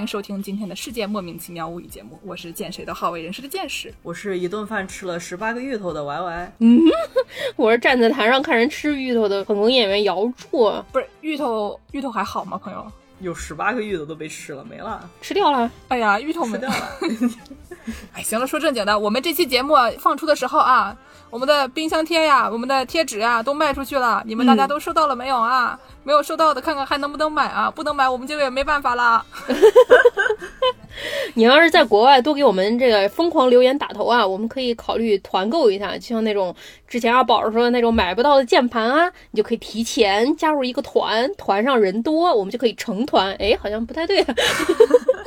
欢迎收听今天的世界莫名其妙物语节目，我是见谁都好为人师的见识。我是一顿饭吃了十八个芋头的 Y Y，我是站在台上看人吃芋头的捧哏演员姚柱，不是芋头，芋头还好吗，朋友？有十八个芋头都被吃了，没了。吃掉了。哎呀，芋头没掉了。哎，行了，说正经的，我们这期节目放出的时候啊，我们的冰箱贴呀，我们的贴纸呀都卖出去了，你们大家都收到了没有啊？没有收到的，看看还能不能买啊？不能买，我们这个也没办法啦。你要是在国外多给我们这个疯狂留言打头啊，我们可以考虑团购一下，就像那种之前阿宝说的那种买不到的键盘啊，你就可以提前加入一个团，团上人多，我们就可以成团。哎，好像不太对。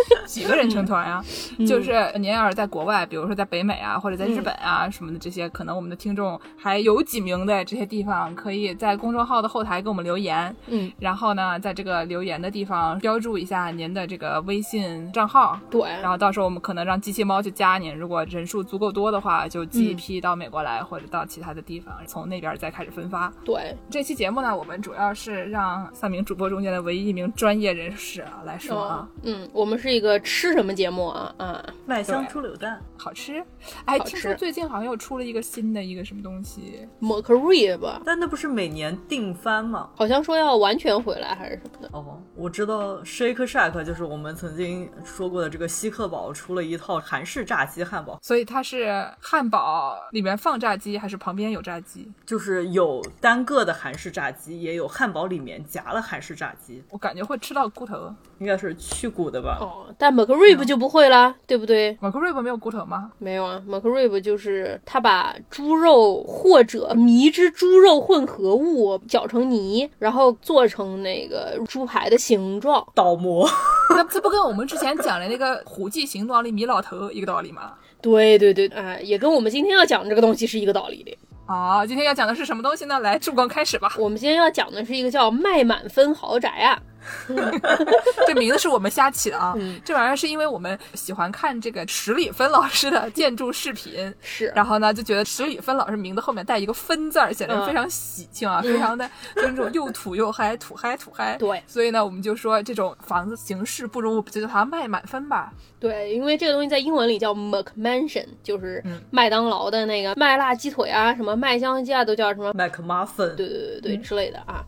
几个人成团呀？就是您要是在国外，比如说在北美啊，或者在日本啊什么的这些，可能我们的听众还有几名的这些地方，可以在公众号的后台给我们留言。嗯，然后呢，在这个留言的地方标注一下您的这个微信账号。对，然后到时候我们可能让机器猫去加您，如果人数足够多的话，就寄一批到美国来，或者到其他的地方，从那边再开始分发。对，这期节目呢，我们主要是让三名主播中间的唯一一名专业人士啊来说啊。嗯，我们是一个吃什么节目啊？啊，麦香猪柳蛋好吃。哎，听说最近好像又出了一个新的一个什么东西，McRib，但那不是每年定番吗？好像说要完全回来还是什么的。哦，我知道 Shake Shack 就是我们曾经说过的这个希克堡出了一套韩式炸鸡汉堡，所以它是汉堡里面放炸鸡，还是旁边有炸鸡？就是有单个的韩式炸鸡，也有汉堡里面夹了韩式炸鸡，我感觉会吃到骨头。应该是去骨的吧？哦，但 McRib 就不会啦，对不对？？McRib 没有骨头吗？没有啊，McRib 就是他把猪肉或者迷之猪肉混合物搅成泥，然后做成那个猪排的形状。倒模，那这不跟我们之前讲的那个虎记行状里米老头一个道理吗？对对对，哎，也跟我们今天要讲这个东西是一个道理的。啊，今天要讲的是什么东西呢？来，助光开始吧。我们今天要讲的是一个叫麦满分豪宅啊，这名字是我们瞎起的啊。这玩意儿是因为我们喜欢看这个史里芬老师的建筑视频，是然后呢就觉得史里芬老师名字后面带一个分字儿，显得非常喜庆啊，非常的就是那种又土又嗨，土嗨土嗨。对所以呢，我们就说这种房子形式不如，就叫它卖满分吧。对，因为这个东西在英文里叫 McMansion，就是嗯麦当劳的那个麦辣鸡腿啊，什么麦香鸡啊，都叫什么。麦克马芬，对对对对之类的啊，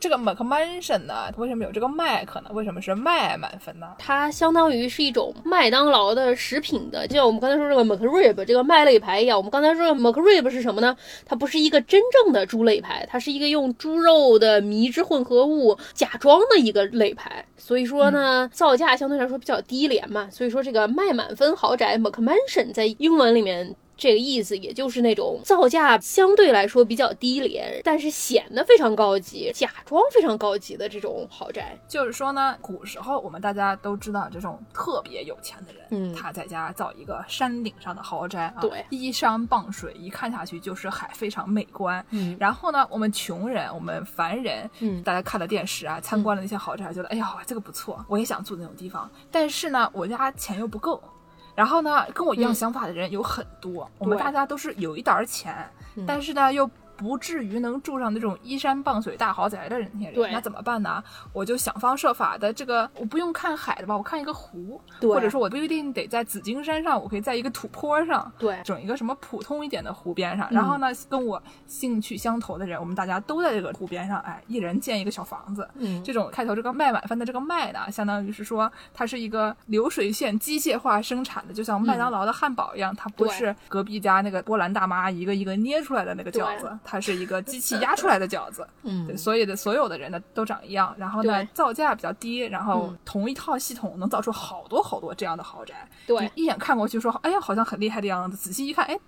这个 McMansion 呢，为什么有这个麦可能？为什么是麦满分呢？它相当于是一种麦当劳的食品的，就像我们刚才说这个 McRib 这个麦类排一样。我们刚才说的 McRib 是什么呢？它不是一个真正的猪肋排，它是一个用猪肉的迷之混合物假装的一个肋排。所以说呢，造价相对来说比较低廉嘛。所以说这个麦满分豪宅 McMansion 在英文里面。这个意思也就是那种造价相对来说比较低廉，但是显得非常高级，假装非常高级的这种豪宅。就是说呢，古时候我们大家都知道，这种特别有钱的人，嗯他在家造一个山顶上的豪宅啊，对依山傍水，一看下去就是海，非常美观。嗯然后呢，我们穷人，我们凡人，嗯大家看了电视啊，参观了那些豪宅，觉得哎呀，这个不错，我也想住那种地方，但是呢，我家钱又不够。然后呢，跟我一样嗯想法的人有很多，我们大家都是有一点儿钱，嗯但是呢又。不至于能住上那种依山傍水大豪宅的人，那些人，那怎么办呢？我就想方设法的，这个我不用看海的吧，我看一个湖，对。或者说我不一定得在紫金山上，我可以在一个土坡上，对。整一个什么普通一点的湖边上，嗯。然后呢，跟我兴趣相投的人，我们大家都在这个湖边上，哎，一人建一个小房子。嗯。这种开头这个卖晚饭的这个卖呢，相当于是说它是一个流水线机械化生产的，就像麦当劳的汉堡一样，它不是隔壁家那个波兰大妈一个一个捏出来的那个饺子，它是一个机器压出来的饺子。嗯对，所有的所有的人呢都长一样，然后呢造价比较低，然后嗯同一套系统能造出好多好多这样的豪宅。对一眼看过去说，哎呀，好像很厉害的样子，仔细一看，哎，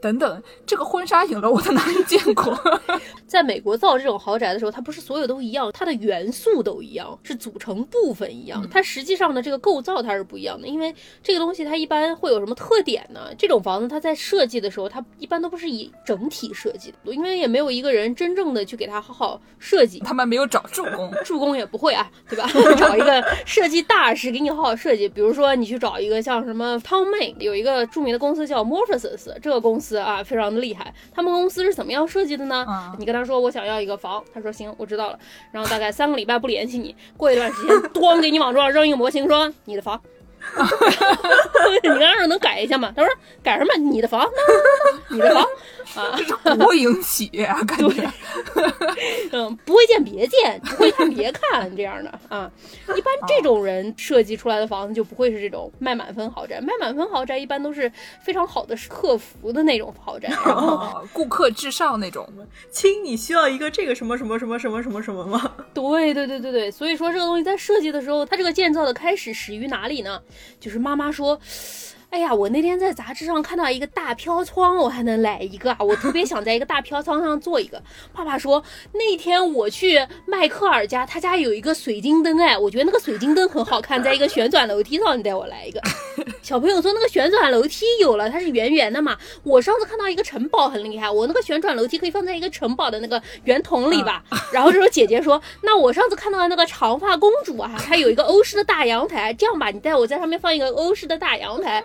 等等，这个婚纱影楼我在哪里见过？在美国造这种豪宅的时候，它不是所有都一样，它的元素都一样，是组成部分一样。它实际上的这个构造它是不一样的，因为这个东西它一般会有什么特点呢？这种房子它在设计的时候，它一般都不是以整体设计的，因为也没有一个人真正的去给它好好设计。他们没有找助攻，助攻也不会啊，对吧？找一个设计大师给你好好设计。比如说，你去找一个像什么 Tom May，有一个著名的公司叫 Morphosis，这个公司啊非常的厉害。他们公司是怎么样设计的呢？嗯你跟他说我想要一个房，他说行，我知道了。然后大概三个礼拜不联系你，过一段时间，咣给你往桌上扔一个模型，说你的房。你跟他说能改一下吗？他说改什么？你的房，那那那你的房 啊，这是国营企业啊，感觉。嗯，不会见别见，不会看别看这样的啊。一般这种人设计出来的房子就不会是这种卖满分豪宅，卖满分豪宅一般都是非常好的客服的那种豪宅，然后哦，顾客至上那种。亲，你需要一个这个什么什么什么什么什么什么吗？对对对对对，所以说这个东西在设计的时候，它这个建造的开始始于哪里呢？就是妈妈说。哎呀，我那天在杂志上看到一个大飘窗，我还能来一个啊！我特别想在一个大飘窗上做一个。爸爸说那天我去迈克尔家，他家有一个水晶灯，哎，我觉得那个水晶灯很好看，在一个旋转楼梯上，你带我来一个。小朋友说那个旋转楼梯有了，它是圆圆的嘛。我上次看到一个城堡很厉害，我那个旋转楼梯可以放在一个城堡的那个圆筒里吧。然后这时候姐姐说，那我上次看到的那个长发公主啊，她有一个欧式的大阳台，这样吧，你带我在上面放一个欧式的大阳台。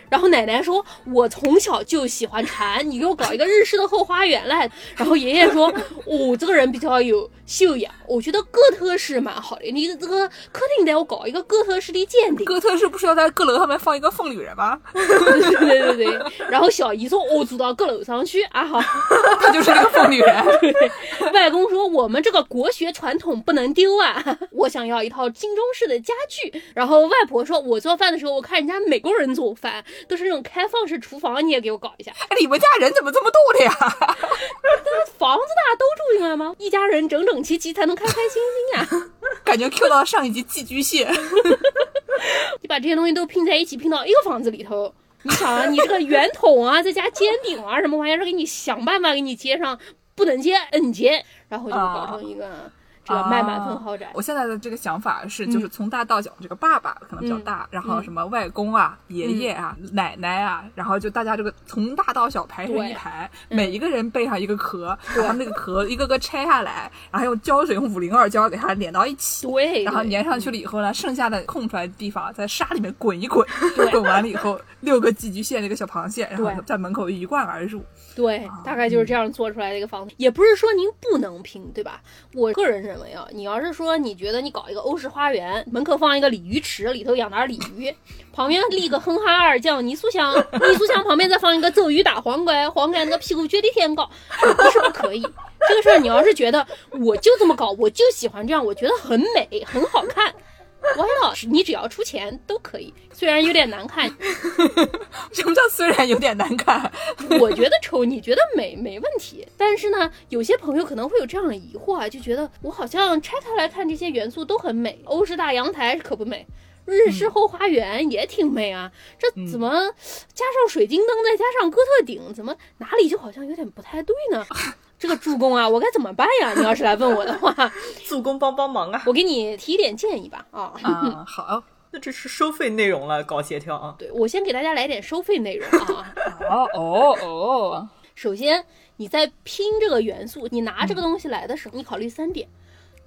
然后奶奶说：“我从小就喜欢禅，你给我搞一个日式的后花园来。”然后爷爷说：“我、这个人比较有修养，我觉得哥特式蛮好的。你这个客厅得我搞一个哥特式的鉴定。”哥特式不是要在阁楼上面放一个凤女人吗？对对对对。然后小姨说：“我住到阁楼上去啊好。”她就是那个凤女人。外公说：“我们这个国学传统不能丢啊！我想要一套金中式的家具。”然后外婆说：“我做饭的时候，我看人家美国人做饭都是那种开放式厨房，你也给我搞一下。哎，你们家人怎么这么逗的呀？房子大都住进来吗？一家人整整齐齐才能开开心心呀！感觉 Q 到上一集寄居蟹。你把这些东西都拼在一起，拼到一个房子里头。你想啊，你这个圆筒啊，再加尖顶啊，什么玩意儿，给你想办法给你接上，不能接摁接，然后就搞成一个。这个卖满分豪宅。我现在的这个想法是，就是从大到小，这个爸爸可能比较大，然后什么外公啊、爷爷啊、奶奶啊，然后就大家这个从大到小排成一排，每一个人背上一个壳，然后那个壳一个个拆下来，然后用胶水用五零二胶给它粘到一起，对，然后粘上去了以后呢，剩下的空出来的地方在沙里面滚一滚，对。滚完了以后六个寄居蟹那个小螃蟹，然后在门口一贯而入。对，大概就是这样做出来的一个房子。也不是说您不能拼，对吧？我个人认认为啊，你要是说你觉得你搞一个欧式花园，门口放一个鲤鱼池，里头养点鲤鱼，旁边立个哼哈二将泥塑像，泥塑像旁边再放一个咒语打黄盖，黄盖那屁股撅地天高，不是不可以。这个事儿你要是觉得我就这么搞，我就喜欢这样，我觉得很美很好看。Why not？你只要出钱都可以，虽然有点难看，什么叫虽然有点难看？我觉得丑，你觉得美，没问题。但是呢，有些朋友可能会有这样的疑惑啊，就觉得我好像拆开来看这些元素都很美，欧式大阳台可不美，日式后花园也挺美啊，这怎么加上水晶灯，再加上哥特顶，怎么哪里就好像有点不太对呢？这个助攻啊，我该怎么办呀？你要是来问我的话，助攻帮帮忙啊！我给你提点建议吧。啊，啊，好，那这是收费内容了，搞协调啊！对我先给大家来点收费内容啊。哦哦哦，首先，你在拼这个元素，你拿这个东西来的时候，你考虑三点：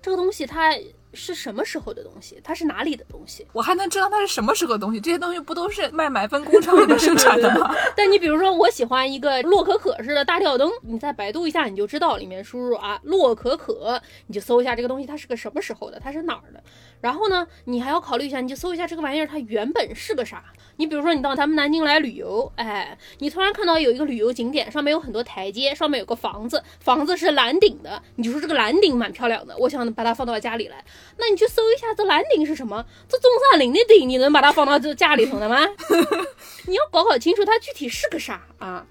这个东西它是什么时候的东西？它是哪里的东西？我还能知道它是什么时候的东西？这些东西不都是卖买分工厂里面生产的吗？但你比如说，我喜欢一个洛可可式的大吊灯，你在百度一下，你就知道里面输入啊洛可可，你就搜一下这个东西它是个什么时候的，它是哪儿的。然后呢，你还要考虑一下，你就搜一下这个玩意儿它原本是个啥。你比如说，你到咱们南京来旅游，哎，你突然看到有一个旅游景点，上面有很多台阶，上面有个房子，房子是蓝顶的，你就说这个蓝顶蛮漂亮的，我想把它放到家里来。那你去搜一下这蓝顶是什么？这中山陵的顶，你能把它放到这家里头的吗？你要搞搞清楚它具体是个啥啊。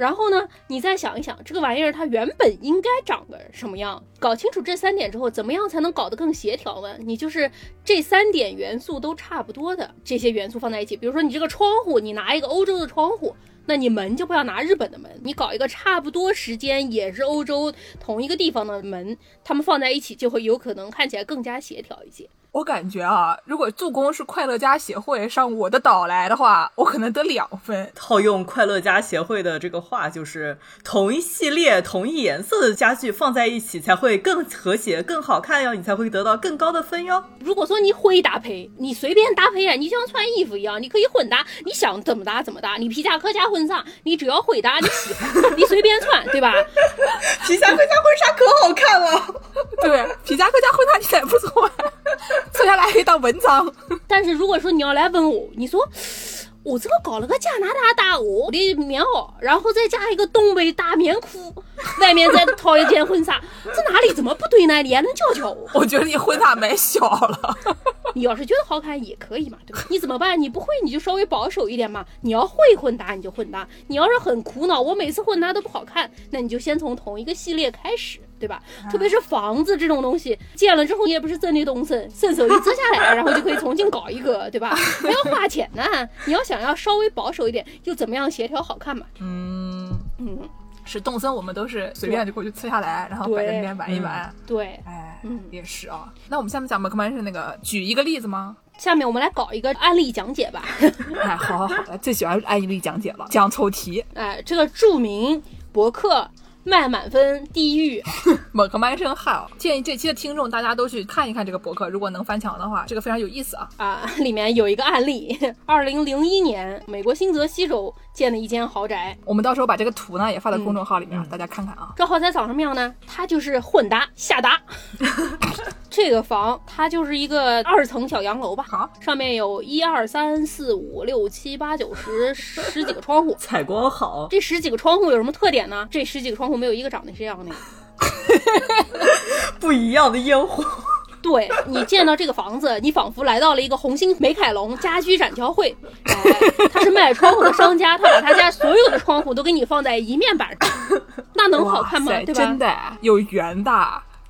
然后呢，你再想一想，这个玩意儿它原本应该长个什么样？搞清楚这三点之后，怎么样才能搞得更协调呢？你就是这三点元素都差不多的这些元素放在一起，比如说你这个窗户，你拿一个欧洲的窗户，那你门就不要拿日本的门，你搞一个差不多时间也是欧洲同一个地方的门，它们放在一起就会有可能看起来更加协调一些。我感觉啊，如果助攻是快乐家协会上我的岛来的话，我可能得两分。套用快乐家协会的这个话，就是同一系列、同一颜色的家具放在一起才会更和谐、更好看哟，你才会得到更高的分哟。如果说你会搭配，你随便搭配啊，你就像穿衣服一样，你可以混搭，你想怎么搭怎么搭。你皮夹克加婚纱，你只要会搭，你喜欢，你随便穿，对吧？皮夹克加婚纱可好看了。对，皮夹克加婚纱其实也不错，坐下来可以当文章。但是如果说你要来问我，你说我这个搞了个加拿大大鹅的棉袄，然后再加一个东北大棉裤，外面再套一件婚纱，这哪里怎么不对呢？你还能教教我？我觉得你婚纱买小了。你要是觉得好看也可以嘛，对吧？你怎么办？你不会你就稍微保守一点嘛。你要会混搭你就混搭，你要是很苦恼，我每次混搭都不好看，那你就先从同一个系列开始，对吧？特别是房子这种东西，建了之后你也不是真的动身，顺手一租下来，然后就可以重新搞一个，对吧？还要花钱呢。你要想要稍微保守一点，就怎么样协调好看嘛。嗯嗯，是动森，我们都是随便就过去刺下来，然后摆在那边玩一玩。对，哎，嗯也是啊。那我们下面讲 McMahon 是那个举一个例子吗？下面我们来搞一个案例讲解吧。哎，好好好，最喜欢案例讲解了，讲抽题。哎，这个著名博客卖满分地狱，某个曼生号，建议这期的听众大家都去看一看这个博客，如果能翻墙的话，这个非常有意思啊。啊，里面有一个案例，二零零一年美国新泽西州建的一间豪宅，我们到时候把这个图呢也发到公众号里面，大家看看啊。这豪宅长什么样呢？它就是混搭下搭。这个房它就是一个二层小洋楼吧，好，上面有一二三四五六七八九十十几个窗户。采光好，这十几个窗户有什么特点呢？这十几个窗户没有一个长得这样的。不一样的烟火。对你见到这个房子，你仿佛来到了一个红星美凯龙家居展销会。哎，他是卖窗户的商家，他把他家所有的窗户都给你放在一面板上，那能好看吗对吧？真的有缘的，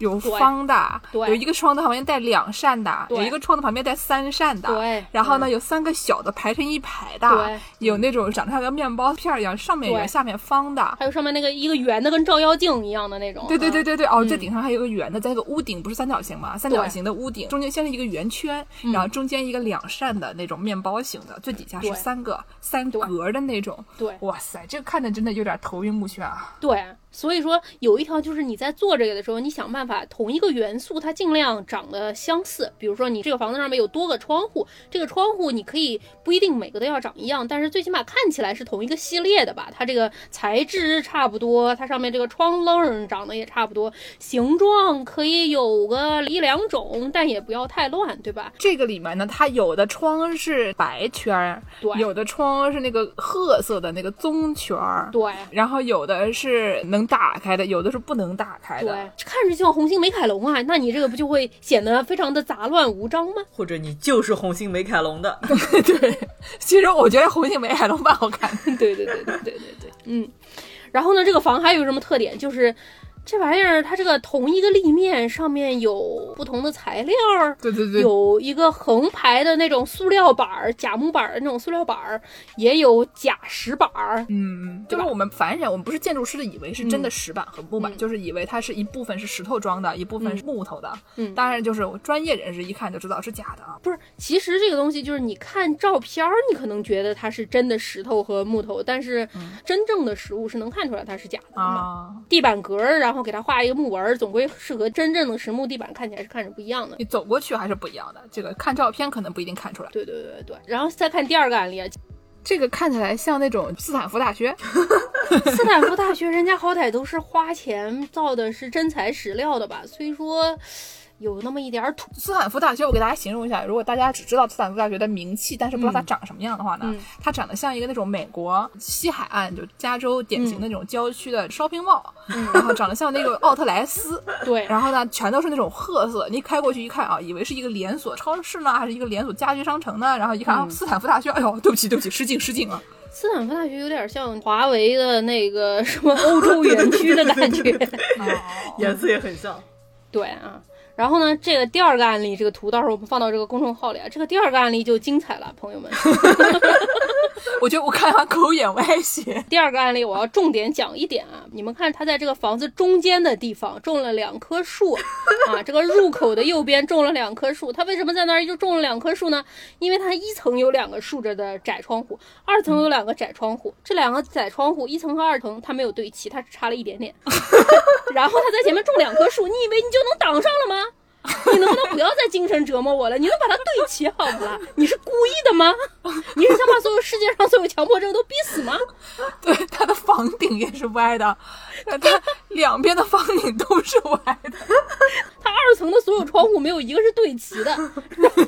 有方的，对有一个窗子旁边带两扇的，对有一个窗子旁边带三扇的，对然后呢有三个小的排成一排的，对有那种长得像个面包片儿一样，上面圆下面方的。还有上面那个一个圆的跟照妖镜一样的那种。对对对啊，对对，哦，这顶上还有个圆的，在那个屋顶不是三角形吗？三角形的屋顶中间先是一个圆圈，然后中间一个两扇的那种面包形的，最底下是三个三格的那种。对哇塞，这个看着真的有点头晕目眩啊！对，所以说有一条就是你在做这个的时候，你想办法同一个元素它尽量长得相似。比如说你这个房子上面有多个窗户，这个窗户你可以不一定每个都要长一样，但是最起码看起来是同一个系列的吧？它这个材质差不多，它上面这个窗棱长得也差不多，形状可以有个一两种，但也不要太乱，对吧？这个里面呢，它有的窗是白圈儿，对有的窗是那个褐色的那个棕圈儿，对。然后有的是能打开的，有的是不能打开的。对，看着就像红星美凯龙啊，那你这个不就会显得非常的杂乱无章吗？或者你就是红星美凯龙的，对，其实我觉得红星美凯龙蛮好看的。对对对对对对对，嗯。然后呢，这个房还有什么特点？就是这玩意儿，它这个同一个立面上面有不同的材料儿，对对对，有一个横排的那种塑料板儿、假木板儿的那种塑料板儿，也有假石板儿。嗯，就是我们凡人，我们不是建筑师的，以为是真的石板和木板，嗯就是以为它是一部分是石头装的，一部分是木头的。嗯当然就是专业人士一看就知道是假的啊。不是，其实这个东西就是你看照片儿，你可能觉得它是真的石头和木头，但是真正的实物是能看出来它是假的嘛。啊，地板格儿，然后给它画一个木纹，总归是和真正的实木地板看起来是看着不一样的。你走过去还是不一样的，这个看照片可能不一定看出来。对对对对，然后再看第二个案例啊，这个看起来像那种斯坦福大学，斯坦福大学人家好歹都是花钱造的是真材实料的吧，所以说有那么一点儿土。斯坦福大学，我给大家形容一下，如果大家只知道斯坦福大学的名气，但是不知道它长什么样的话呢，嗯它长得像一个那种美国西海岸，就加州典型的那种郊区的 shopping mall，、然后长得像那个奥特莱斯，对，然后呢，全都是那种褐色，你开过去一看啊，以为是一个连锁超市呢，还是一个连锁家居商城呢，然后一看啊，斯坦福大学，哎呦，对不起对不起，失敬失敬啊，斯坦福大学有点像华为的那个什么欧洲园区的感觉。颜色也很像。对啊，然后呢，这个第二个案例，这个图到时候我们放到这个公众号里啊。这个第二个案例就精彩了，朋友们。我觉得我看完狗眼歪斜。第二个案例，我要重点讲一点啊，你们看他在这个房子中间的地方种了两棵树啊，这个入口的右边种了两棵树。他为什么在那儿就种了两棵树呢？因为他一层有两个竖着的窄窗户，二层有两个窄窗户，这两个窄窗户一层和二层它没有对齐，它只差了一点点。然后他在前面种两棵树，你以为你就能挡上了吗？你能不能不要再精神折磨我了？你能把它对齐好不啦？你是故意的吗？你是想把所有世界上所有强迫症都逼死吗？对，它的房顶也是歪的，它两边的房顶都是歪的。它二层的所有窗户没有一个是对齐的，然后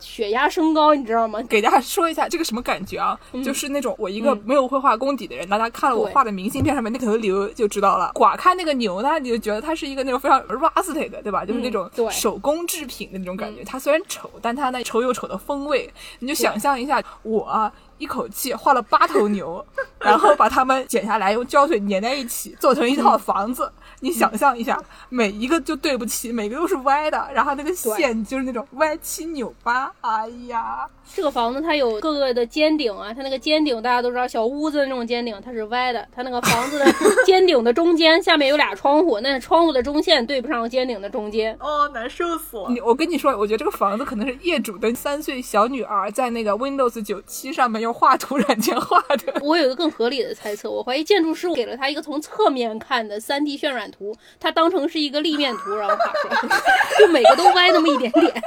血压升高，你知道吗？给大家说一下这个什么感觉啊？就是那种我一个没有绘画功底的人，大家看了我画的明信片上面那头牛就知道了。寡看那个牛呢，你就觉得它是一个那种非常 rustic 的，对吧？就是那种手工制品的那种感觉。它虽然丑，但它那丑有丑的风味。你就想象一下，我一口气画了八头牛，然后把它们剪下来，用胶水粘在一起，做成一套房子。你想象一下，每一个就对不起，每个都是歪的，然后那个线就是那种歪七扭八。哎呀，这个房子它有各个的尖顶啊，它那个尖顶大家都知道，小屋子的那种尖顶它是歪的。它那个房子的 尖顶的中间下面有俩窗户，那窗户的中线对不上尖顶的中间。哦，难受死了！你我跟你说，我觉得这个房子可能是业主的三岁小女儿在那个 Windows 九七上面用画图软件画的。我有一个更合理的猜测，我怀疑建筑师给了他一个从侧面看的三 D 渲染。图，他当成是一个立面图，然后画出来，就每个都歪那么一点点，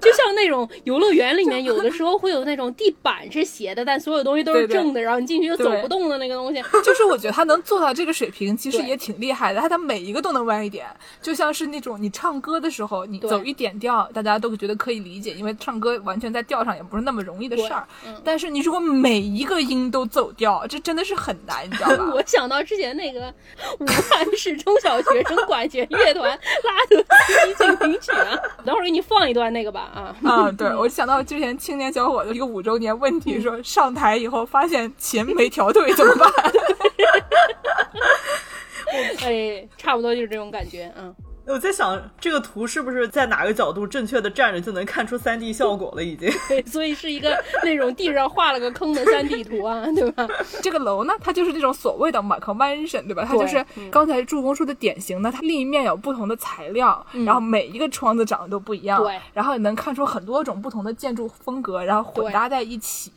就像那种游乐园里面有的时候会有那种地板是斜的，但所有东西都是正的，然后你进去就走不动的那个东西。就是我觉得他能做到这个水平，其实也挺厉害的。他他每一个都能弯一点，就像是那种你唱歌的时候，你走一点调，大家都觉得可以理解，因为唱歌完全在调上也不是那么容易的事儿。但是你如果每一个音都走调，这真的是很难，你知道吧？我想到之前那个。武汉市中小学生管弦乐团拉德斯基进行曲啊，等会儿给你放一段那个吧啊啊！对，我想到之前青年小伙子一个五周年问题，说上台以后发现琴没调对怎么办？哎，差不多就是这种感觉啊。我在想，这个图是不是在哪个角度正确的站着就能看出三 D 效果了？已经，对，所以是一个那种地上画了个坑的三 D 图啊，对吧？这个楼呢，它就是这种所谓的 mansion，对吧？它就是刚才助攻说的典型的，它立面有不同的材料，然后每一个窗子长得都不一样，对，然后你能看出很多种不同的建筑风格，然后混搭在一起。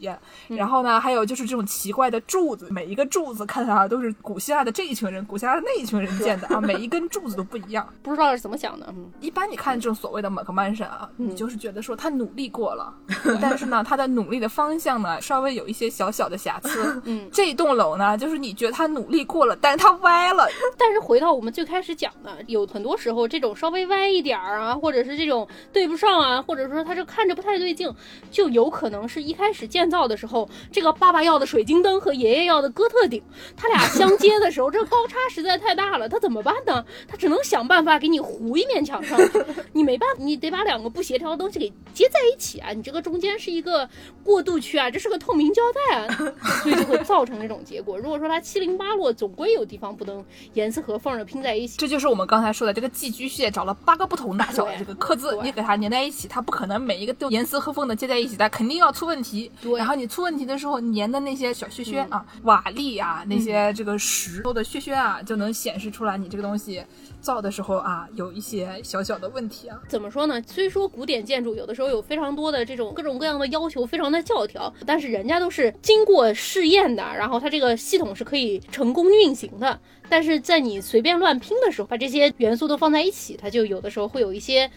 然后呢，还有就是这种奇怪的柱子，每一个柱子看上来都是古希腊的这一群人，古希腊的那一群人建的啊，每一根柱子都不一样，不是。不知道是怎么想的。一般你看这种所谓的 m 克 m a n s i o n 啊，你就是觉得说他努力过了，但是呢，他的努力的方向呢，稍微有一些小小的瑕疵。嗯，这栋楼呢，就是你觉得他努力过了，但是他歪了。但是回到我们最开始讲的，有很多时候这种稍微歪一点儿啊，或者是这种对不上啊，或者说他这看着不太对劲，就有可能是一开始建造的时候，这个爸爸要的水晶灯和爷爷要的哥特顶，他俩相接的时候，这个高差实在太大了，他怎么办呢？他只能想办法给。你糊一面墙上，你没办法，你得把两个不协调的东西给接在一起啊！你这个中间是一个过渡区啊，这是个透明胶带啊，所以就会造成这种结果。如果说它七零八落，总归有地方不能严丝合缝的拼在一起。这就是我们刚才说的这个寄居蟹找了八个不同大小的这个刻字，你给它粘在一起，它不可能每一个都严丝合缝的接在一起，它肯定要出问题。对，然后你出问题的时候，粘的那些小屑屑啊、瓦砾啊、那些这个石头的屑屑啊，就能显示出来你这个东西。造的时候啊，有一些小小的问题啊。怎么说呢？虽说古典建筑有的时候有非常多的这种各种各样的要求，非常的教条，但是人家都是经过试验的，然后它这个系统是可以成功运行的。但是在你随便乱拼的时候，把这些元素都放在一起，它就有的时候会有一些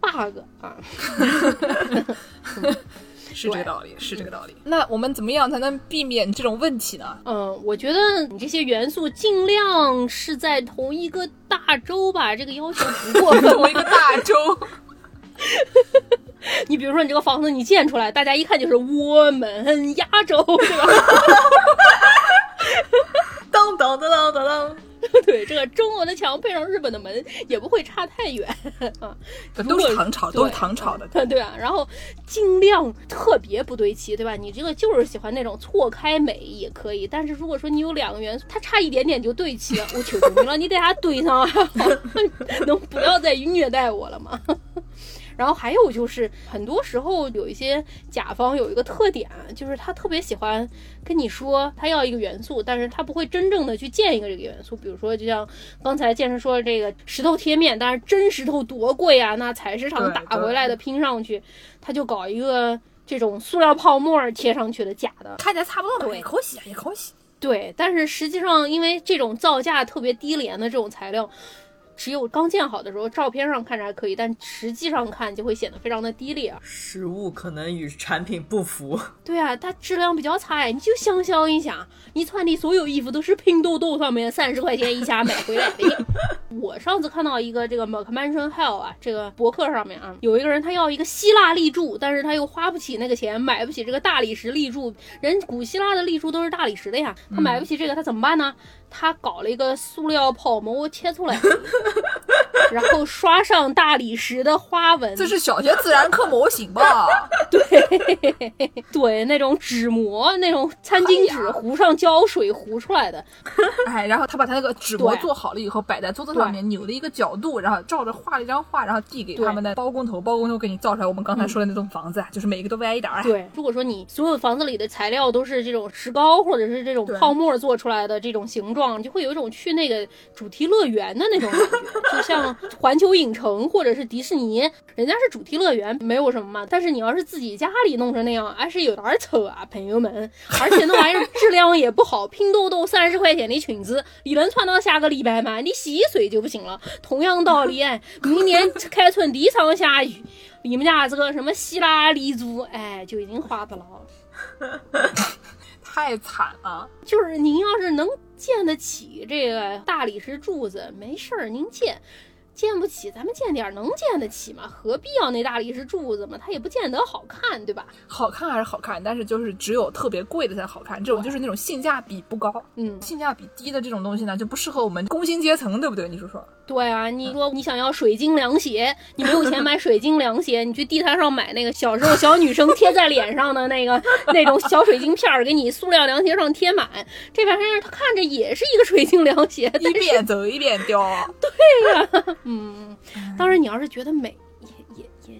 bug 啊。是这个道理，是这个道理。那我们怎么样才能避免这种问题呢？嗯，我觉得你这些元素尽量是在同一个大洲吧，这个要求不过 同一个大洲。你比如说，你这个房子你建出来，大家一看就是我们亚洲，对吧？当 当当当当当。对，这个中国的墙配上日本的门也不会差太远 啊，都是唐朝，都是唐朝的，对啊。然后尽量特别不对齐，对吧？你这个就是喜欢那种错开美也可以，但是如果说你有两个元素，它差一点点就对齐了，我求求你了，你给它对上啊，能不要再虐待我了吗？然后还有就是，很多时候有一些甲方有一个特点，就是他特别喜欢跟你说他要一个元素，但是他不会真正的去建一个这个元素。比如说，就像刚才健身说的这个石头贴面，但是真石头多贵啊，那采石场打回来的拼上去，他就搞一个这种塑料泡沫贴上去的假的。看起来差不多嘛，对也可惜啊，也可惜。对，但是实际上，因为这种造价特别低廉的这种材料，只有刚建好的时候，照片上看着还可以，但实际上看就会显得非常的低劣。实物可能与产品不符。对啊，它质量比较差哎，你就想象一下，你穿的所有衣服都是拼多多上面三十块钱一下买回来的。我上次看到一个这个 McMansion Hell 啊，这个博客上面啊，有一个人他要一个希腊立柱，但是他又花不起那个钱，买不起这个大理石立柱。人古希腊的立柱都是大理石的呀，他买不起这个，他怎么办呢？他搞了一个塑料泡沫切出来，然后刷上大理石的花纹，这是小学自然课模型吧？对对那种纸模，那种餐巾纸糊上胶水糊出来的。哎，然后他把他那个纸模做好了以后，摆在桌子上面，扭了一个角度，然后照着画了一张画，然后递给他们的包工头，包工头给你造出来我们刚才说的那栋房子，就是每一个都歪一点对，如果说你所有房子里的材料都是这种石膏或者是这种泡沫做出来的这种形状，就会有一种去那个主题乐园的那种感觉，就像环球影城或者是迪士尼，人家是主题乐园，没有什么嘛。但是你要是自己家里弄成那样，还是有点儿丑啊，朋友们。而且那玩意儿 质量也不好，拼多多三十块钱的裙子，你能穿到下个礼拜吗？你洗一水就不行了。同样道理，哎，明年开春第一场下雨。你们家这个什么希腊立柱，哎，就已经花不了。太惨了。就是您要是能建得起这个大理石柱子，没事儿您建。建不起，咱们建点儿能建得起吗？何必要那大理石柱子嘛？它也不见得好看，对吧？好看还是好看，但是就是只有特别贵的才好看，这种就是那种性价比不高。嗯，性价比低的这种东西呢，就不适合我们工薪阶层，对不对？你说说。对啊，你说你想要水晶凉鞋，你没有钱买水晶凉鞋，你去地摊上买那个小时候小女生贴在脸上的那个那种小水晶片儿，给你塑料凉鞋上贴满，这玩意儿它看着也是一个水晶凉鞋，一边走一边掉。对呀嗯，当然你要是觉得美，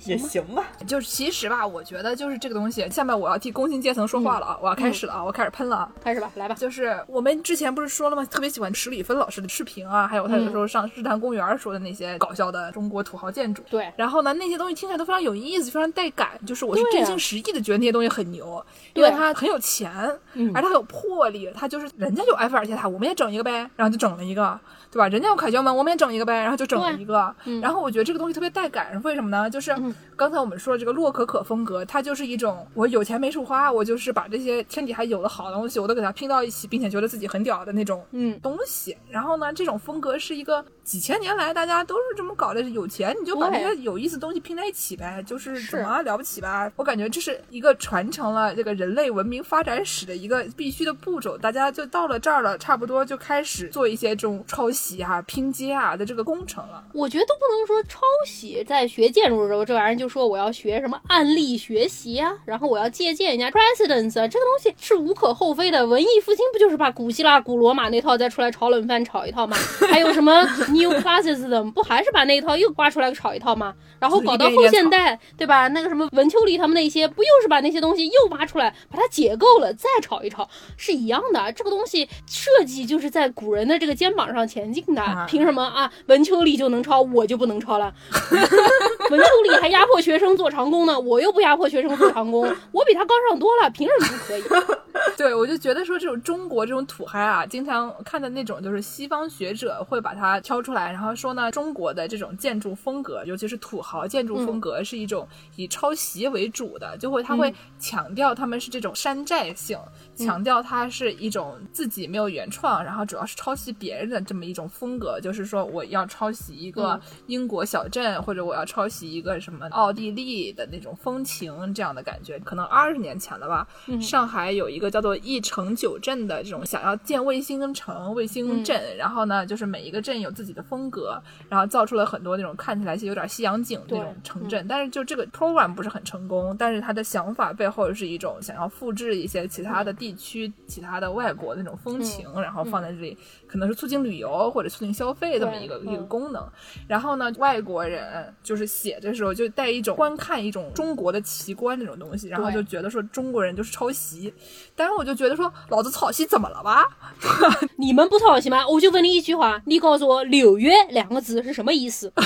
也行吧。就是其实吧，我觉得就是这个东西。下面我要替工薪阶层说话了啊，我要开始了啊，我开始喷了啊。开始吧，来吧。就是我们之前不是说了吗？特别喜欢史里芬老师的视频啊，还有他有时候上日坛公园说的那些搞笑的中国土豪建筑。对然后呢，那些东西听起来都非常有意思，非常带感。就是我是真心实意的觉得那些东西很牛，因为他很有钱，嗯而他很有魄力。他就是人家有埃菲尔铁塔，我们也整一个呗，然后就整了一个，对吧？人家有凯旋门，我们也整一个呗，然后就整了一个。嗯然后我觉得这个东西特别带感，为什么呢？就是嗯刚才我们说的这个洛可可风格，它就是一种我有钱没处花，我就是把这些天底下有的好东西，我都给它拼到一起，并且觉得自己很屌的那种嗯东西。然后呢，这种风格是一个几千年来大家都是这么搞的，有钱你就把这些有意思的东西拼在一起呗，就是是怎么了不起吧？我感觉这是一个传承了这个人类文明发展史的一个必须的步骤。大家就到了这儿了，差不多就开始做一些这种抄袭啊、拼接啊的这个工程了。我觉得都不能说抄袭，在学建筑的时候，这玩意儿就说我要学什么案例学习啊，然后我要借鉴人家 precedence 啊，这个东西是无可厚非的。文艺复兴不就是把古希腊、古罗马那套再出来炒冷饭炒一套吗？还有什么 New Classicism 不还是把那一套又刮出来炒一套吗？然后搞到后现代，对吧？那个什么文丘里他们那些，不又是把那些东西又挖出来，把它解构了再炒一炒，是一样的。这个东西设计就是在古人的这个肩膀上前进的，啊凭什么啊？文丘里就能抄，我就不能抄了？文丘里还压迫学生做长工呢，我又不压迫学生做长工，我比他高尚多了，凭什么不可以？对，我就觉得说这种中国这种土嗨啊，经常看的那种就是西方学者会把它挑出来，然后说呢，中国的这种建筑风格，尤其是土豪建筑风格，是一种以抄袭为主的，就会他会强调他们是这种山寨性，强调它是一种自己没有原创，然后主要是抄袭别人的这么一种风格，就是说我要抄袭一个英国小镇，或者我要抄袭一个什么奥地利的那种风情这样的感觉，可能二十年前了吧，上海有一个叫做一城九镇的这种想要建卫星城、卫星镇，然后呢，就是每一个镇有自己的风格，然后造出了很多那种看起来是有点西洋景那种城镇。但是就这个 program 不是很成功，但是他的想法背后是一种想要复制一些其他的地区、其他的外国那种风情，然后放在这里，可能是促进旅游或者促进消费这么一个一个功能。然后呢，外国人就是写的时候就带一种观看一种中国的奇观那种东西，然后就觉得说中国人就是抄袭，但是我就觉得说老子抄袭怎么了吧？你们不抄袭吗？我就问你一句话，你告诉我“纽约”两个字是什么意思？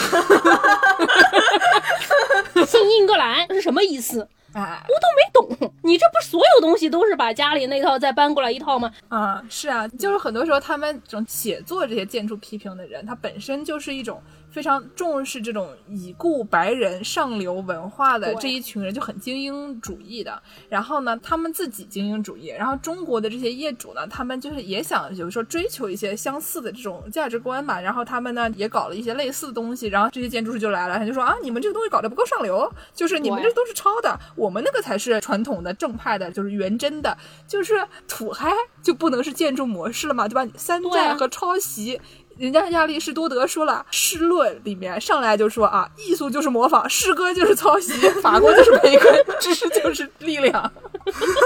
新英格兰是什么意思？哎，我都没懂。你这不所有东西都是把家里那套再搬过来一套吗？啊、是啊，就是很多时候他们这种写作这些建筑批评的人，他本身就是一种非常重视这种已故白人上流文化的这一群人，就很精英主义的。然后呢，他们自己精英主义，然后中国的这些业主呢，他们就是也想就是说追求一些相似的这种价值观嘛。然后他们呢也搞了一些类似的东西，然后这些建筑师就来了，他就说啊，你们这个东西搞得不够上流，就是你们这都是抄的，我们那个才是传统的正派的，就是原真的，就是土嗨就不能是建筑模式了嘛，对吧？山寨和抄袭。人家亚里士多德说了，《诗论》里面上来就说啊，艺术就是模仿，诗歌就是抄袭，法国就是玫瑰，知识就是力量。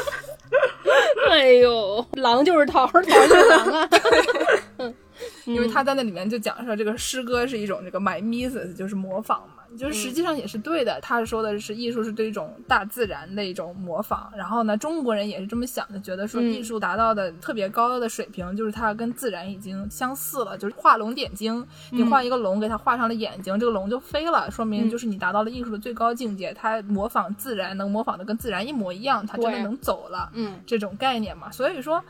哎呦，狼就是桃，桃就是狼啊！因为他在那里面就讲说，这个诗歌是一种这个 mimesis，就是模仿嘛，就是实际上也是对的。他说的是艺术是对一种大自然的一种模仿，然后呢，中国人也是这么想的，觉得说嗯艺术达到的特别高的水平，就是它跟自然已经相似了，就是画龙点睛，你画一个龙，给它画上了眼睛，这个龙就飞了，说明就是你达到了艺术的最高境界，它模仿自然，能模仿的跟自然一模一样，它真的能走了。嗯，这种概念嘛。所以说，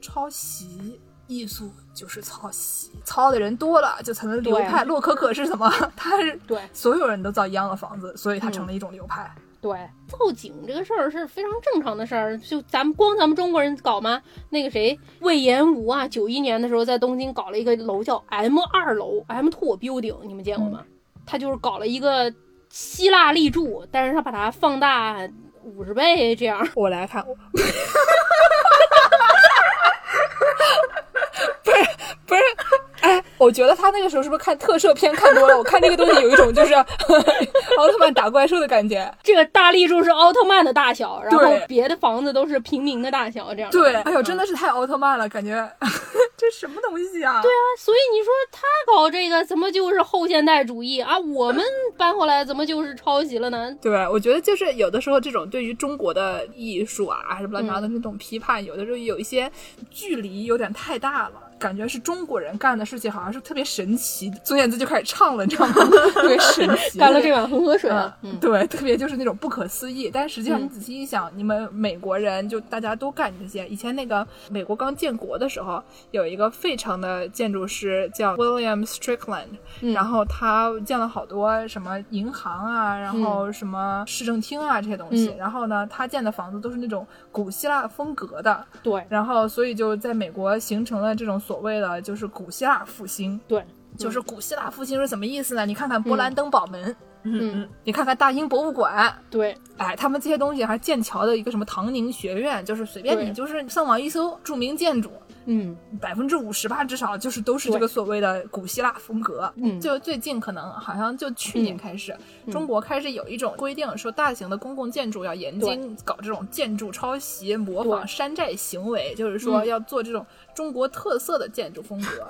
抄袭艺术就是抄袭，抄的人多了就成了流派。洛可可是什么？他是对所有人都造一样的房子，所以他成了一种流派。对，造景这个事儿是非常正常的事儿，就咱们光咱们中国人搞吗？那个谁，魏延武啊，九一年的时候在东京搞了一个楼叫 M 二楼，M two building，你们见过吗？他就是搞了一个希腊立柱，但是他把它放大五十倍这样。我来看，不 不是，哎，我觉得他那个时候是不是看特摄片看多了？我看那个东西有一种就是 奥特曼打怪兽的感觉。这个大立柱是奥特曼的大小，然后别的房子都是平民的大小，这样。对，哎呦，真的。的是太奥特曼了，感觉 这什么东西啊？对啊，所以你说他搞这个怎么就是后现代主义啊？我们搬回来怎么就是抄袭了呢？对，我觉得就是有的时候这种对于中国的艺术啊，还是乱七八糟的那种批判，有的时候有一些距离有点太大了。感觉是中国人干的事情，好像是特别神奇。孙燕姿就开始唱了，你知道吗？特别神奇，干了这碗红河水嗯啊，嗯，对，特别就是那种不可思议。但实际上，嗯你仔细一想，你们美国人就大家都干这些。以前那个美国刚建国的时候，有一个费城的建筑师叫 William Strickland，、嗯然后他建了好多什么银行啊，然后什么市政厅啊这些东西。嗯然后呢，他建的房子都是那种古希腊风格的，对然后所以就在美国形成了这种所谓的就是古希腊复兴。对，就是古希腊复兴是什么意思呢？你看看勃兰登堡门，嗯，你看看大英博物馆，对，哎，他们这些东西还剑桥的一个什么唐宁学院，就是随便你就是上网一搜著名建筑，嗯。百分之五十吧，至少就是都是这个所谓的古希腊风格。嗯。就最近可能好像就去年开始，中国开始有一种规定，说大型的公共建筑要严禁搞这种建筑抄袭、模仿、山寨行为，就是说嗯。要做这种中国特色的建筑风格。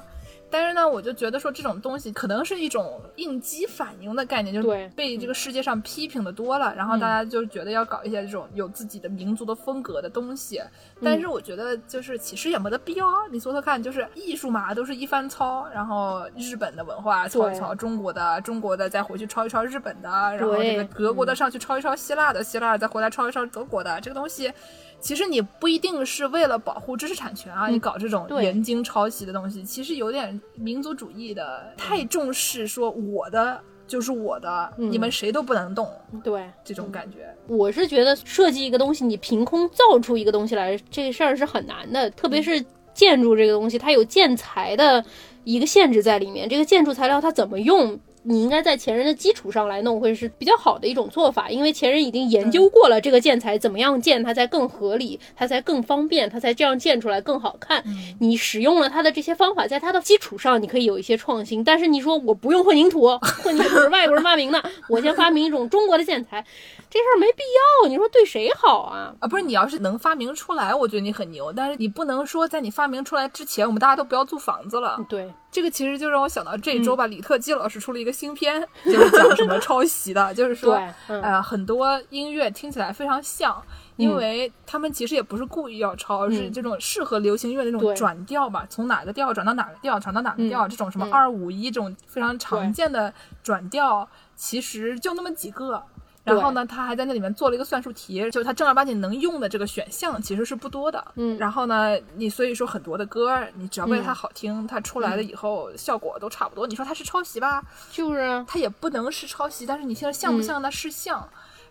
但是呢，我就觉得说这种东西可能是一种应激反应的概念，就是被这个世界上批评的多了，然后大家就觉得要搞一些这种有自己的民族的风格的东西。但是我觉得就是其实也没得必要啊，你说说看，就是艺术嘛，都是一番抄，然后日本的文化抄一抄中国的，中国的再回去抄一抄日本的，然后这个德国的上去抄一抄希腊的，希腊再回来抄一抄德国的，这个东西。其实你不一定是为了保护知识产权啊，你搞这种对严经抄袭的东西，其实有点民族主义的，太重视说我的就是我的，嗯你们谁都不能动对，这种感觉。我是觉得设计一个东西，你凭空造出一个东西来，这个事儿是很难的，特别是建筑这个东西，它有建材的一个限制在里面，这个建筑材料它怎么用？你应该在前人的基础上来弄，会是比较好的一种做法，因为前人已经研究过了这个建材怎么样建，它才更合理，它才更方便，它才这样建出来更好看。你使用了它的这些方法，在它的基础上，你可以有一些创新。但是你说我不用混凝土，混凝土是外国人发明的，我先发明一种中国的建材，这事儿没必要。你说对谁好啊？啊，不是你要是能发明出来，我觉得你很牛。但是你不能说在你发明出来之前，我们大家都不要租房子了。对这个其实就让我想到这一周吧，李特基老师出了一个新片，就是讲什么 抄袭的，就是说，嗯。呃，很多音乐听起来非常像。因为他们其实也不是故意要抄，而是这种适合流行乐的那种转调吧，从哪个调转到哪个调，转到哪个调，这种什么嗯。二五一这种非常常见的转调，其实就那么几个。然后呢，他还在那里面做了一个算术题，就是他正儿八经能用的这个选项其实是不多的。嗯然后呢，你所以说很多的歌，你只要为了它好听，它出来了以后效果都差不多。你说它是抄袭吧？就是啊它也不能是抄袭，但是你现在像不像呢？是像。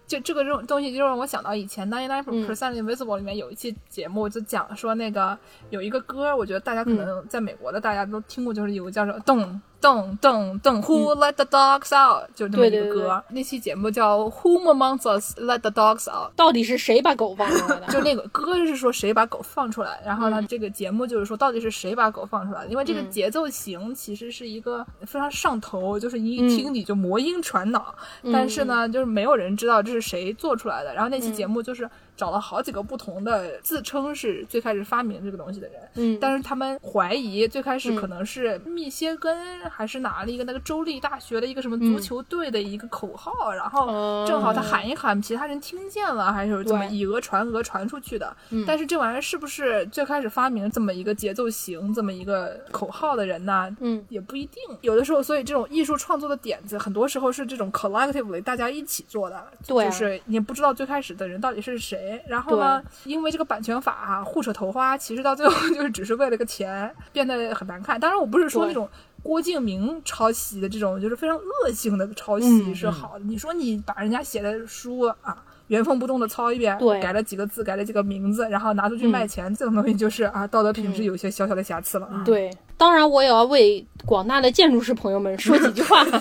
就这个这种东西，就让我想到以前《Ninety Nine Percent Invisible》里面有一期节目，就讲说那个有一个歌，我觉得大家可能在美国的大家都听过，就是有个叫做“咚咚咚咚 Who Let the Dogs Out”，就这么一对对对个歌。那期节目叫 “Whom Among Us Let the Dogs Out”。到底是谁把狗放出来的？就那个歌是说谁把狗放出来，然后呢，这个节目就是说到底是谁把狗放出来的，因为这个节奏型其实是一个非常上头，就是你一听你就魔音传脑，但是呢，就是没有人知道这是谁做出来的。然后那期节目就是找了好几个不同的自称是最开始发明这个东西的人，嗯但是他们怀疑最开始可能是密歇根还是哪里一个那个州立大学的一个什么足球队的一个口号，然后正好他喊一喊，其他人听见了，还是怎么以讹传讹传出去的。嗯但是这玩意儿是不是最开始发明这么一个节奏型、这么一个口号的人呢？嗯，也不一定。有的时候，所以这种艺术创作的点子，很多时候是这种 collectively 大家一起做的。对啊就是你不知道最开始的人到底是谁。然后呢，因为这个版权法啊，互扯头花，其实到最后就是只是为了个钱，变得很难看。当然，我不是说那种。郭敬明抄袭的这种就是非常恶性的抄袭嗯是好的。你说你把人家写的书啊原封不动的抄一遍，改了几个字，改了几个名字，然后拿出去卖钱，这种东西就是啊道德品质有些小小的瑕疵了啊。对，当然我也要为广大的建筑师朋友们说几句话。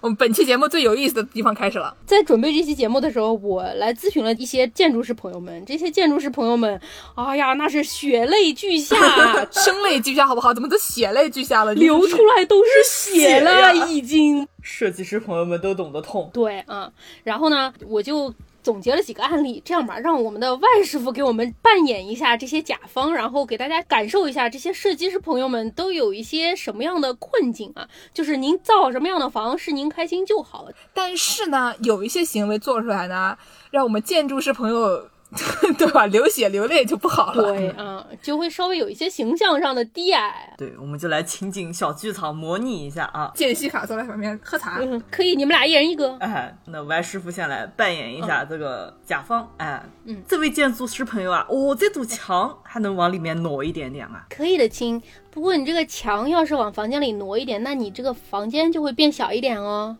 我们本期节目最有意思的地方开始了。在准备这期节目的时候，我来咨询了一些建筑师朋友们。这些建筑师朋友们，哎呀，那是血泪俱下，声泪俱下好不好？怎么都血泪俱下了？流出来都是血了，呀已经。设计师朋友们都懂得痛。对嗯、然后呢，我就总结了几个案例，这样吧，让我们的万师傅给我们扮演一下这些甲方，然后给大家感受一下这些设计师朋友们都有一些什么样的困境啊？就是您造什么样的房是您开心就好。但是呢，有一些行为做出来呢，让我们建筑师朋友，对吧？流血流泪就不好了。对啊、就会稍微有一些形象上的低矮。对，我们就来情景小剧场模拟一下啊。间隙卡坐在旁边喝茶。嗯，可以，你们俩一人一个。哎，那 Y 师傅先来扮演一下这个甲方。哎，嗯，这位建筑师朋友啊，哦，这堵墙还能往里面挪一点点啊。可以的，亲。不过你这个墙要是往房间里挪一点，那你这个房间就会变小一点哦。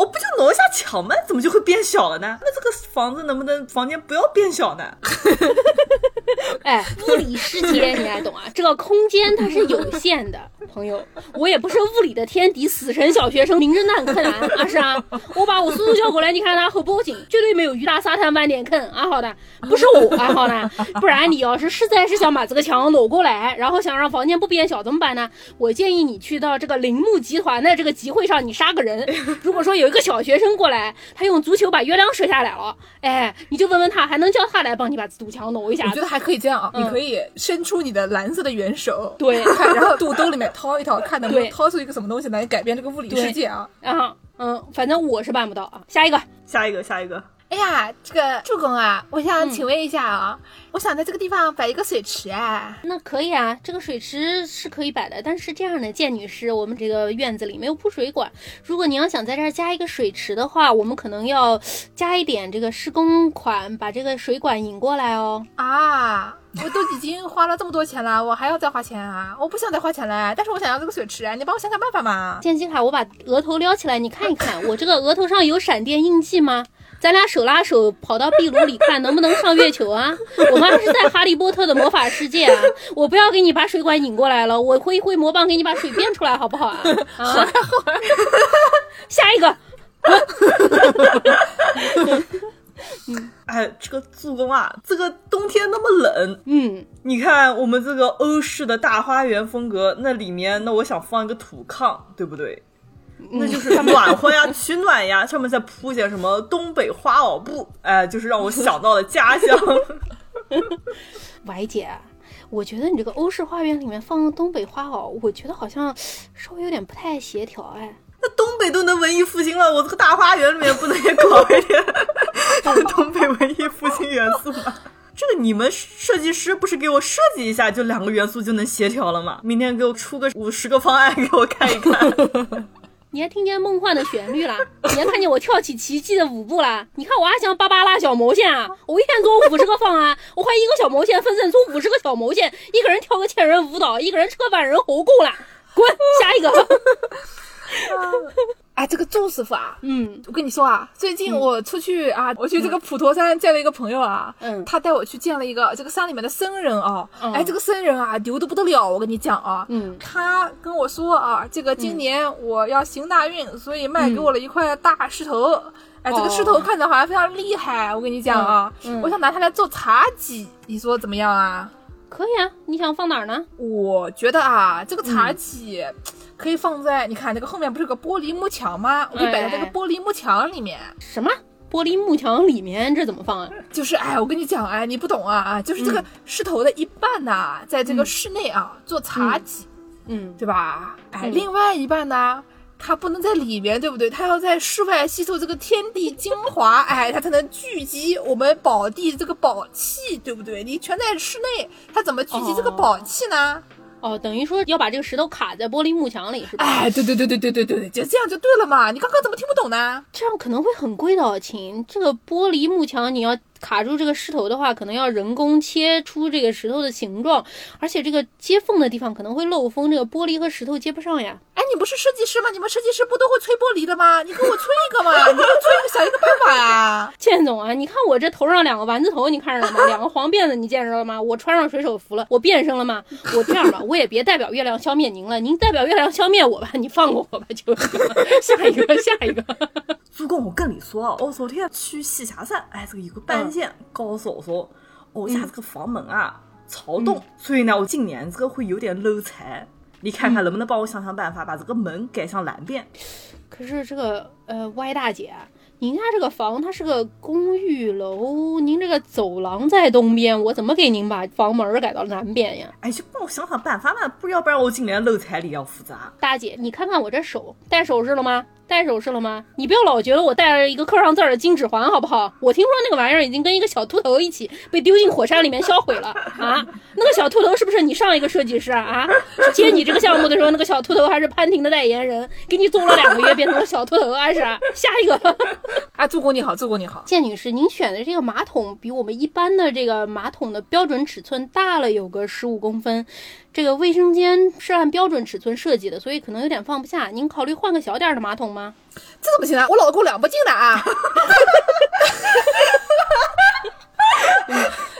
我，不就挪一下墙吗？怎么就会变小了呢？那这个房子能不能房间不要变小呢？哎，物理世界你还懂啊？这个空间它是有限的，朋友。我也不是物理的天敌，死神小学生，名侦探柯南 啊，是啊。我把我叔叔叫过来，你看他后报警，绝对没有鱼大沙滩晚点坑啊，好的，不是我啊，好的。不然你要是实在是想把这个墙挪过来，然后想让房间不变小，怎么办呢？我建议你去到这个铃木集团的这个集会上，你杀个人。如果说有一个小学生过来，他用足球把月亮射下来了，哎，你就问问他，还能叫他来帮你把堵墙挪一下我觉得。还可以这样啊，嗯你可以伸出你的蓝色的援手，对看，然后肚兜里面掏一掏，看能不能掏出一个什么东西来改变这个物理世界啊。啊，嗯，反正我是办不到啊。下一个，下一个，下一个。哎呀，这个助攻啊，我想嗯请问一下啊，我想在这个地方摆一个水池啊。那可以啊，这个水池是可以摆的，但是这样的，建女士，我们这个院子里没有铺水管，如果你要想在这儿加一个水池的话，我们可能要加一点这个施工款，把这个水管引过来哦。啊，我都已经花了这么多钱了，我还要再花钱啊！我不想再花钱了，但是我想要这个水池啊，你帮我想想办法嘛。建基卡，我把额头撩起来，你看一看，我这个额头上有闪电印记吗？咱俩手拉手跑到壁炉里看能不能上月球啊？我妈是在哈利波特的魔法世界啊！我不要给你把水管引过来了，我挥一挥魔棒给你把水变出来，好不好啊？啊，下一个，哎，这个助攻啊，这个冬天那么冷，嗯，你看我们这个欧式的大花园风格，那里面那我想放一个土炕，对不对？那就是暖和呀，取暖呀，上面再铺些什么东北花袄布，哎，就是让我想到了家乡。歪姐，我觉得你这个欧式花园里面放东北花袄，我觉得好像稍微有点不太协调哎。那东北都能文艺复兴了，我这个大花园里面不能也搞一点 东北文艺复兴元素吗？这个你们设计师不是给我设计一下，就两个元素就能协调了吗？明天给我出个五十个方案给我看一看。你还听见梦幻的旋律啦？你还看见我跳起奇迹的舞步啦？你看我还像芭芭拉小毛线啊！我一天做五十个方案，我换一个小毛线分身出五十个小毛线，一个人跳个千人舞蹈，一个人吃个万人猴够了！滚，下一个。哎，这个周师傅啊，嗯。我跟你说啊，最近我出去啊，我去这个普陀山见了一个朋友啊，嗯。他带我去见了一个这个山里面的僧人啊，嗯。哎，这个僧人啊牛的不得了，我跟你讲啊，嗯。他跟我说啊，这个今年我要行大运，所以卖给我了一块大石头。哎，这个石头哦看着好像非常厉害，我跟你讲啊，嗯。嗯。我想拿它来做茶几，你说怎么样啊？可以啊，你想放哪儿呢？我觉得啊，这个嗯。茶几可以放在，你看那个后面不是有个玻璃幕墙吗？我可以摆在这个哎玻璃幕墙里面。什么玻璃幕墙里面这怎么放啊？就是哎，我跟你讲哎，你不懂啊啊，就是这个狮头的一半呐、在这个室内啊、做茶几，嗯对吧？哎，嗯另外一半呢，它不能在里面，对不对？它要在室外吸收这个天地精华，哎，它才能聚集我们宝地这个宝气，对不对？你全在室内，它怎么聚集这个宝气呢？哦，等于说要把这个石头卡在玻璃幕墙里是吧？哎，对对对对对对对，就这样就对了嘛！你刚刚怎么听不懂呢？这样可能会很贵的哦，亲。这个玻璃幕墙你要卡住这个石头的话，可能要人工切出这个石头的形状，而且这个接缝的地方可能会漏风，这个玻璃和石头接不上呀。哎，你不是设计师吗？你们设计师不都会吹玻璃的吗？你给我吹一个嘛！你给我吹一个，想一个办法呀！建总啊，你看我这头上两个丸子头，你看着了吗？两个黄辫子，你见着了吗？我穿上水手服了，我变身了吗？我这样吧，我也别代表月亮消灭您了，您代表月亮消灭我吧，你放过我吧，就下一个，下一个。主公，我跟你说啊，我昨天去栖霞山，哎，这个有个半仙告诉我说，我家这个房门啊朝东，所以呢，我今年这个会有点漏财。你看看能不能帮我想想办法，把这个门改向南边？可是这个呃歪大姐，您家这个房它是个公寓楼，您这个走廊在东边，我怎么给您把房门改到南边呀？哎，就帮我想想办法嘛，不要不然我今年漏财理要复杂。大姐，你看看我这手戴首饰了吗？戴首饰了吗？你不要老觉得我戴了一个刻上字儿的金指环，好不好？我听说那个玩意儿已经跟一个小秃头一起被丢进火山里面销毁了 啊！那个小秃头是不是你上一个设计师啊？啊，接你这个项目的时候，那个小秃头还是潘婷的代言人，给你做了两个月变成了小秃头，还是啊？下一个。啊，助攻你好，助攻你好。建女士，您选的这个马桶比我们一般的这个马桶的标准尺寸大了有个十五公分，这个卫生间是按标准尺寸设计的，所以可能有点放不下。您考虑换个小点儿的马桶吗？这怎么行啊？我老公两不进的啊！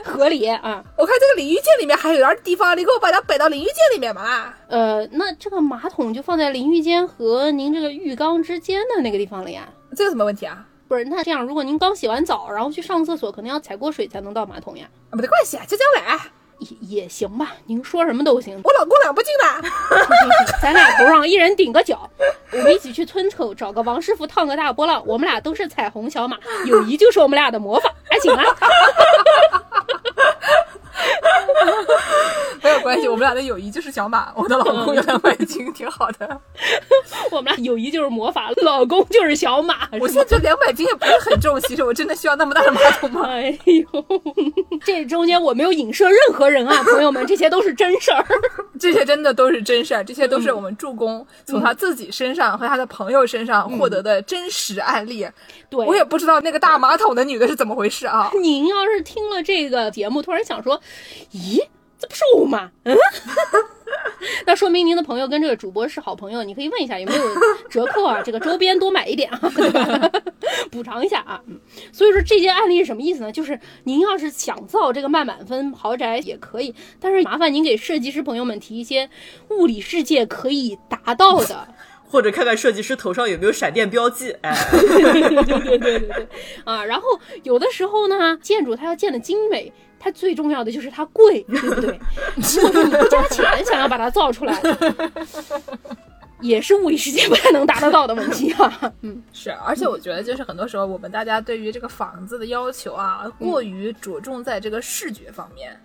合理啊。我看这个淋浴间里面还有点地方，你给我把它摆到淋浴间里面嘛。呃，那这个马桶就放在淋浴间和您这个浴缸之间的那个地方了呀。这有什么问题啊？不是，那这样，如果您刚洗完澡，然后去上厕所，可能要踩过水才能到马桶呀。啊，没得关系啊，就这样来。也也行吧，您说什么都行。我老公两不进的。咱俩头上一人顶个角，我们一起去村口找个王师傅烫个大波浪。我们俩都是彩虹小马，友谊就是我们俩的魔法。还行啊，没有关系，我们俩的友谊就是小马。我的老公有两百斤，挺好的。我们俩友谊就是魔法，老公就是小马。我是吧现在这两百斤也不是很重，其实我真的需要那么大的马桶吗？哎呦，这中间我没有影射任何人啊，朋友们，这些都是真事儿。这些真的都是真事儿，这些都是我们助攻从他自己身上和他的朋友身上获得的真实案例。对，我也不知道那个大马桶的女的是怎么回事啊。您要是听了这个节目，突然想说，咦，这不是我吗？嗯，那说明您的朋友跟这个主播是好朋友，你可以问一下有没有折扣啊？这个周边多买一点啊，对吧？补偿一下啊。嗯，所以说这件案例是什么意思呢？就是您要是想造这个慢满分豪宅也可以，但是麻烦您给设计师朋友们提一些物理世界可以达到的。或者看看设计师头上有没有闪电标记，哎，对对对对对啊！然后有的时候呢，建筑它要建的精美，它最重要的就是它贵，对不对？如果说你不加钱想要把它造出来，也是物理世界不太能达得到的问题啊。嗯，是，而且我觉得就是很多时候我们大家对于这个房子的要求啊，过于着重在这个视觉方面。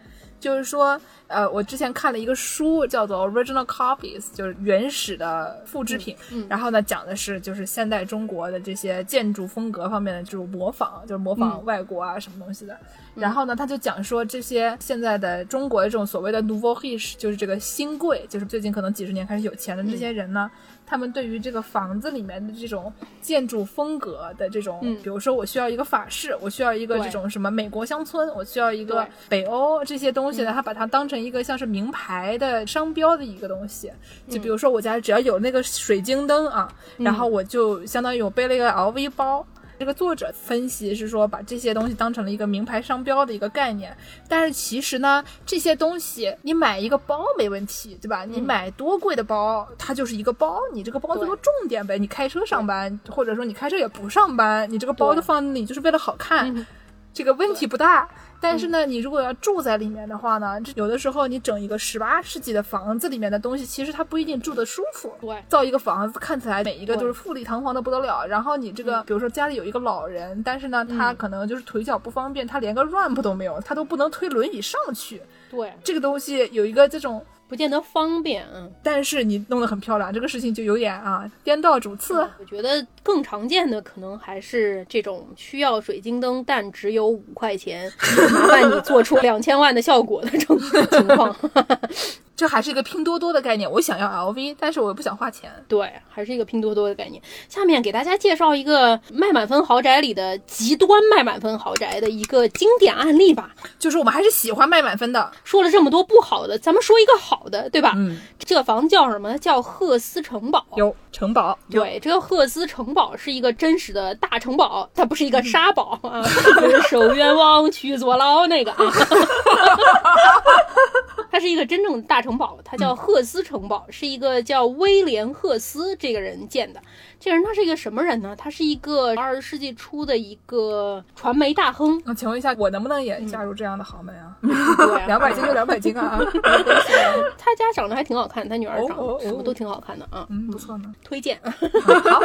就是说，呃，我之前看了一个书，叫做《Original Copies》，就是原始的复制品。嗯然后呢，讲的是就是现代中国的这些建筑风格方面的这种模仿，就是模仿嗯外国啊什么东西的。然后呢，他就讲说这些现在的中国的这种所谓的 nouveau riche，就是这个新贵，就是最近可能几十年开始有钱的这些人呢，他们对于这个房子里面的这种建筑风格的这种，嗯。比如说我需要一个法式，我需要一个这种什么美国乡村，我需要一个北欧这些东西呢，他把它当成一个像是名牌的商标的一个东西。就比如说我家只要有那个水晶灯啊，然后我就相当于我背了一个 LV 包。这个作者分析是说，把这些东西当成了一个名牌商标的一个概念，但是其实呢，这些东西你买一个包没问题，对吧？你买多贵的包，它就是一个包，你这个包最后重点呗。你开车上班，或者说你开车也不上班，你这个包对就放那里就是为了好看，嗯这个问题不大。但是呢，你如果要住在里面的话呢，这有的时候你整一个十八世纪的房子里面的东西，其实它不一定住的舒服。对造一个房子看起来每一个都是富丽堂皇的不得了，然后你这个，比如说家里有一个老人，但是呢，他可能就是腿脚不方便，他连个 ramp 都没有，他都不能推轮椅上去。对，这个东西有一个这种，不见得方便。嗯，但是你弄得很漂亮，这个事情就有点啊颠倒主次。我觉得更常见的可能还是这种需要水晶灯，但只有五块钱，麻烦你做出两千万的效果的这种 情况。这还是一个拼多多的概念，我想要 LV，但是我又不想花钱。对，还是一个拼多多的概念。下面给大家介绍一个卖满分豪宅里的极端卖满分豪宅的一个经典案例吧。就是我们还是喜欢卖满分的，说了这么多不好的，咱们说一个好的，对吧？嗯，这个房子叫什么？叫赫斯城堡。有城堡，对，这个赫斯城堡是一个真实的大城堡，它不是一个沙堡啊，受冤枉去坐牢那个啊，它是一个真正的大城堡，它叫赫斯城堡，是一个叫威廉·赫斯这个人建的。这个人他是一个什么人呢？他是一个二十世纪初的一个传媒大亨，那请问一下，我能不能也加入这样的豪门啊？两百斤就两百斤啊！他家长得还挺好看，他女儿长得什么都挺好看的啊，嗯，不错呢。推荐。好，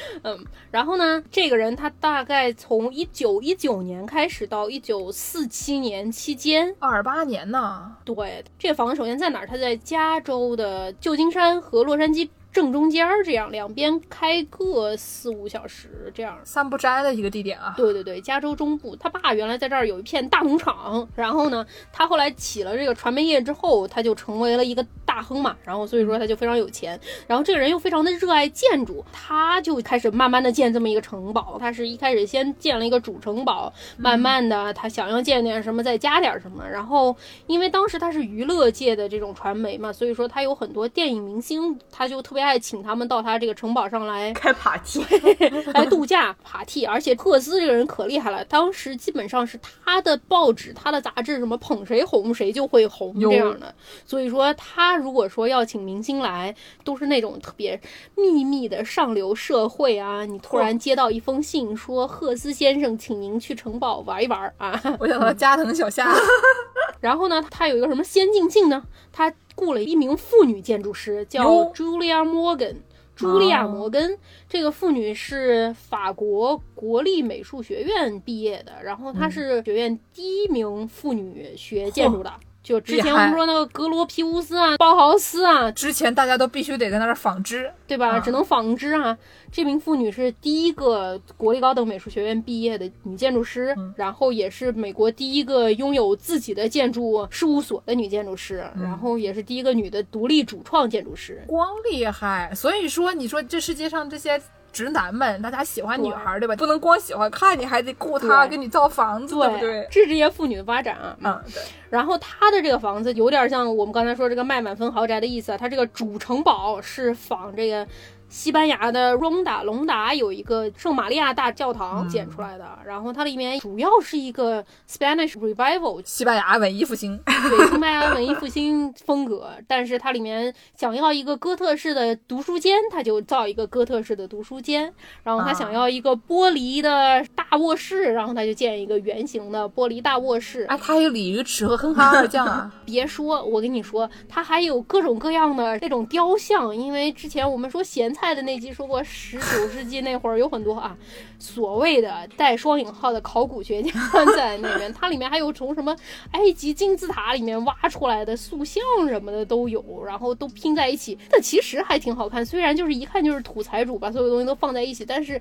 嗯，然后呢，这个人他大概从一九一九年开始到一九四七年期间，二八年呢，对这个房子首先在哪儿？它在加州的旧金山和洛杉矶正中间儿，这样两边开个四五小时这样。三不摘的一个地点啊。对对对，加州中部，他爸原来在这儿有一片大农场，然后呢，他后来起了这个传媒业之后，他就成为了一个大亨嘛，然后所以说他就非常有钱，然后这个人又非常的热爱建筑，他就开始慢慢的建这么一个城堡，他是一开始先建了一个主城堡，慢慢的他想要建点什么再加点什么，然后因为当时他是娱乐界的这种传媒嘛，所以说他有很多电影明星，他就特别爱请他们到他这个城堡上来 开 party，来度假 party，而且赫斯这个人可厉害了，当时基本上是他的报纸、他的杂志，什么捧谁红谁就会红这样的。所以说，他如果说要请明星来，都是那种特别秘密的上流社会啊。你突然接到一封信，说赫斯先生，请您去城堡玩一玩啊。我想到加藤小夏，然后呢，他有一个什么先进性呢？他雇了一名妇女建筑师，叫哟 Julia Morgan。茱莉亚·摩根，这个妇女是法国国立美术学院毕业的，然后她是学院第一名妇女学建筑的。就之前我们说那个格罗皮乌斯啊、包豪斯啊，之前大家都必须得在那儿纺织，对吧？啊只能纺织啊。这名妇女是第一个国立高等美术学院毕业的女建筑师，然后也是美国第一个拥有自己的建筑事务所的女建筑师，然后也是第一个女的独立主创建筑师。光厉害。所以说，你说这世界上这些。直男们，大家喜欢女孩，对吧？不能光喜欢看，你还得雇她给你造房子，对不对？这是这些妇女的发展啊。嗯，对。然后他的这个房子有点像我们刚才说这个卖满分豪宅的意思啊，它这个主城堡是仿这个。西班牙的隆达隆达有一个圣玛利亚大教堂建出来的，然后它里面主要是一个 Spanish Revival 西班牙文艺复兴，对西班牙文艺复兴风格，但是它里面想要一个哥特式的读书间，它就造一个哥特式的读书间，然后他想要一个玻璃的大卧室，然后他就建一个圆形的玻璃大卧室。哎，它还有鲤鱼池和哼哈二将啊，别说，我跟你说，它还有各种各样的那种雕像，因为之前我们说咸菜的那集说过，十九世纪那会儿有很多啊，所谓的带双引号的考古学家 在那边，它里面还有从什么埃及金字塔里面挖出来的塑像什么的都有，然后都拼在一起，但其实还挺好看。虽然就是一看就是土财主把所有东西都放在一起，但是。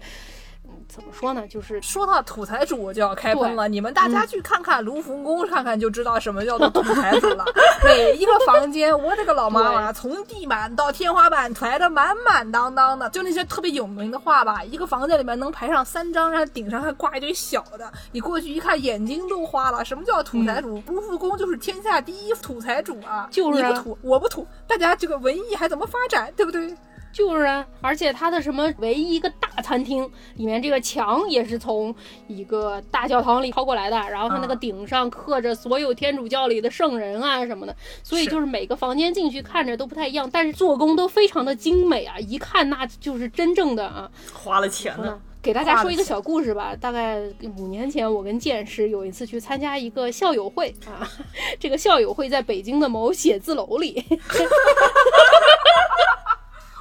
怎么说呢？就是说到土财主就要开喷了，你们大家去看看卢浮宫，看看就知道什么叫做土财主了。每一个房间，我的个老妈妈，从地板到天花板排的满满当当的，就那些特别有名的画吧，一个房间里面能排上三张，然后顶上还挂一堆小的，你过去一看，眼睛都花了。什么叫土财主？卢浮宫就是天下第一土财主啊！就是你不土，我不土，大家这个文艺还怎么发展，对不对？就是啊，而且它的什么唯一一个大餐厅里面这个墙也是从一个大教堂里抄过来的，然后它那个顶上刻着所有天主教里的圣人啊什么的，所以就是每个房间进去看着都不太一样，但是做工都非常的精美啊，一看那就是真正的啊，花了钱了。给大家说一个小故事吧，大概五年前我跟剑师有一次去参加一个校友会啊，这个校友会在北京的某写字楼里。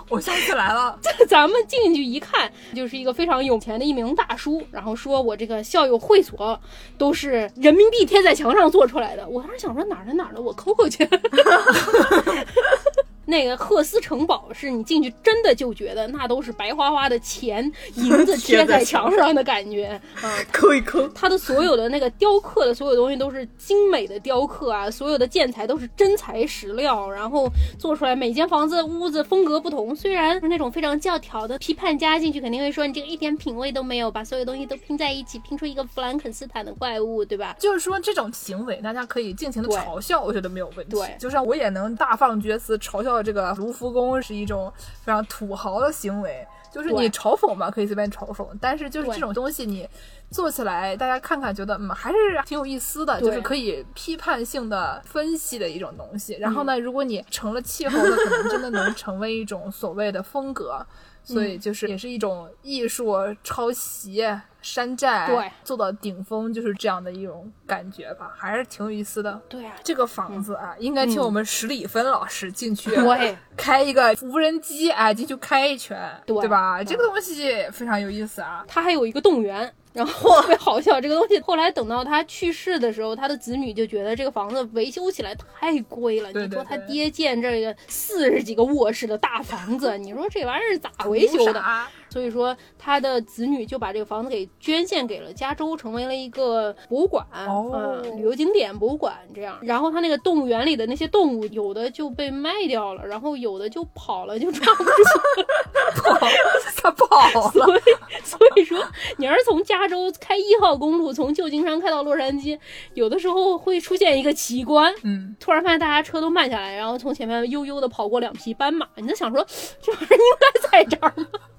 我想起来了，这 咱们进去一看，就是一个非常有钱的一名大叔，然后说我这个校友会所都是人民币贴在墙上做出来的。我当时想说哪儿的哪儿的，我抠抠去。那个赫斯城堡是你进去真的就觉得那都是白花花的钱银子贴在墙上的感觉 啊，抠一抠，它的所有的那个雕刻的所有东西都是精美的雕刻啊，所有的建材都是真材实料，然后做出来每间房子屋子风格不同，虽然是那种非常教条的批判家进去肯定会说你这个一点品味都没有，把所有东西都拼在一起拼出一个弗兰肯斯坦的怪物，对吧？就是说这种行为大家可以尽情的嘲笑，我觉得没有问题。对，就像我也能大放厥词嘲笑。这个卢浮宫是一种非常土豪的行为，就是你嘲讽嘛，可以随便嘲讽，但是就是这种东西你做起来，大家看看觉得嗯还是挺有意思的，就是可以批判性的分析的一种东西。然后呢，如果你成了气候，那可能真的能成为一种所谓的风格。所以就是也是一种艺术抄袭山寨，对，做到顶峰就是这样的一种感觉吧，还是挺有意思的。对啊，这个房子啊，应该请我们史里芬老师进去，对，开一个无人机，啊，进去开一圈，对吧？这个东西非常有意思啊。它还有一个动物园。然后特别 好笑，这个东西后来等到他去世的时候，他的子女就觉得这个房子维修起来太贵了。你说他爹建这个四十几个卧室的大房子，你说这玩意儿咋维修的？所以说，他的子女就把这个房子给捐献给了加州，成为了一个博物馆，嗯，旅游景点博物馆这样。然后他那个动物园里的那些动物，有的就被卖掉了，然后有的就跑了，就抓不住，跑，他跑了。所以，所以说，你要是从加州开一号公路，从旧金山开到洛杉矶，有的时候会出现一个奇观，嗯，突然发现大家车都慢下来，然后从前面悠悠的跑过两匹斑马，你在想说，这玩意儿应该在这儿吗？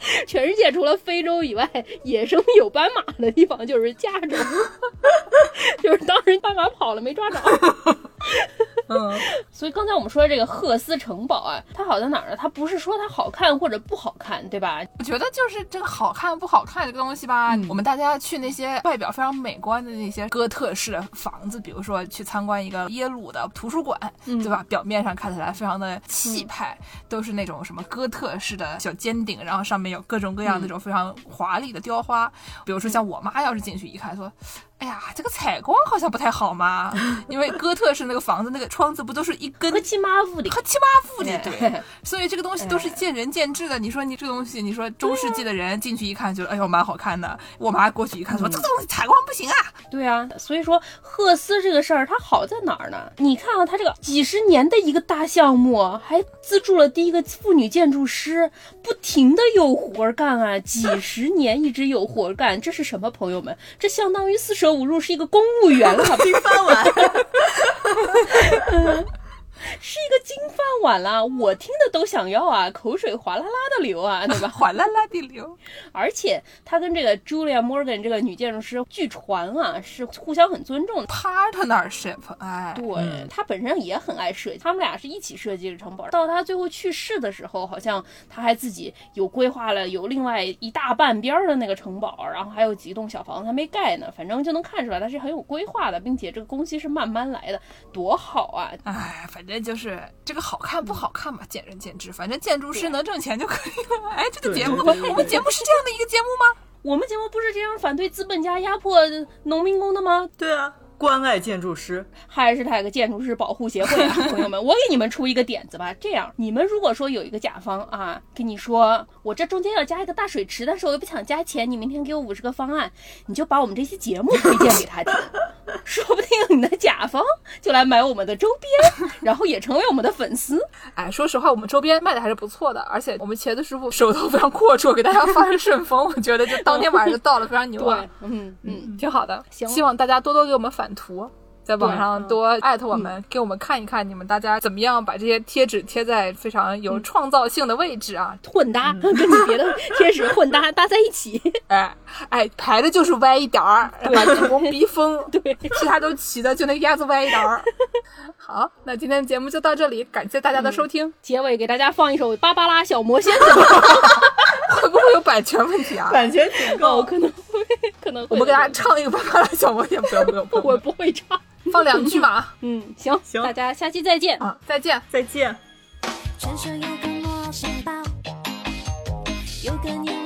全世界除了非洲以外，野生有斑马的地方就是加州，就是当时斑马跑了没抓着。嗯，所以刚才我们说的这个赫斯城堡啊，它好在哪儿呢？它不是说它好看或者不好看，对吧？我觉得就是这个好看不好看这个东西吧。我们大家去那些外表非常美观的那些哥特式的房子，比如说去参观一个耶鲁的图书馆，对吧？表面上看起来非常的气派，都是那种什么哥特式的小尖顶，然后上面有各种各样那种非常华丽的雕花。比如说像我妈要是进去一看，说。哎呀，这个采光好像不太好嘛，因为哥特式那个房子那个窗子不都是一根黑漆麻乌的，黑漆麻乌的，对，所以这个东西都是见仁见智的。你说你这个东西，你说中世纪的人进去一看，觉得哎呦蛮好看的。我妈过去一看，说这个东西采光不行啊。对啊，所以说赫斯这个事儿它好在哪儿呢？你看啊，它这个几十年的一个大项目，还资助了第一个妇女建筑师，不停的有活干啊，几十年一直有活干，这是什么朋友们？这相当于四舍五入是一个公务员了，金饭碗。是一个金饭碗啦，我听的都想要啊，口水哗啦啦的流啊，对吧？哗啦啦的流。而且他跟这个 Julia Morgan 这个女建筑师，据传啊是互相很尊重，partnership。哎，对他本身也很爱设计，他们俩是一起设计的城堡。到他最后去世的时候，好像他还自己有规划了有另外一大半边的那个城堡，然后还有几栋小房子还没盖呢。反正就能看出来他是很有规划的，并且这个工期是慢慢来的，多好啊！哎，反。反正就是这个好看不好看吧，见仁见智。反正建筑师能挣钱就可以了。哎，这个节目，我们节目是这样的一个节目吗？我们节目不是这样反对资本家压迫农民工的吗？对啊，关爱建筑师。还是他个建筑师保护协会啊，朋友们，我给你们出一个点子吧。这样，你们如果说有一个甲方啊，跟你说我这中间要加一个大水池，但是我又不想加钱，你明天给我五十个方案，你就把我们这期节目推荐给他听，说不定你的甲方就来买我们的周边，然后也成为我们的粉丝。哎，说实话，我们周边卖的还是不错的，而且我们茄子师傅手头非常阔绰，给大家发了顺丰，我觉得就当天晚上就到了，非常牛啊，，嗯嗯，挺好的。行希望大家多多给我们返图。在网上多艾特我们，给我们看一看你们大家怎么样把这些贴纸贴在非常有嗯创造性的位置啊！混搭 跟你别的贴纸混搭搭在一起，哎哎，排的就是歪一点儿，把主公逼疯，对，其他都齐的，就那个鸭子歪一点儿。好，那今天的节目就到这里，感谢大家的收听。结尾给大家放一首《芭芭拉小魔仙》？会不会有版权问题啊？版权警哦，告，可能会，可能会我们给大家唱一个《巴巴拉小魔仙》，不要不要不我，不会唱。放两句吧。嗯，行，行大家下期再见。啊，再见。再见。传说有个魔仙堡，有个年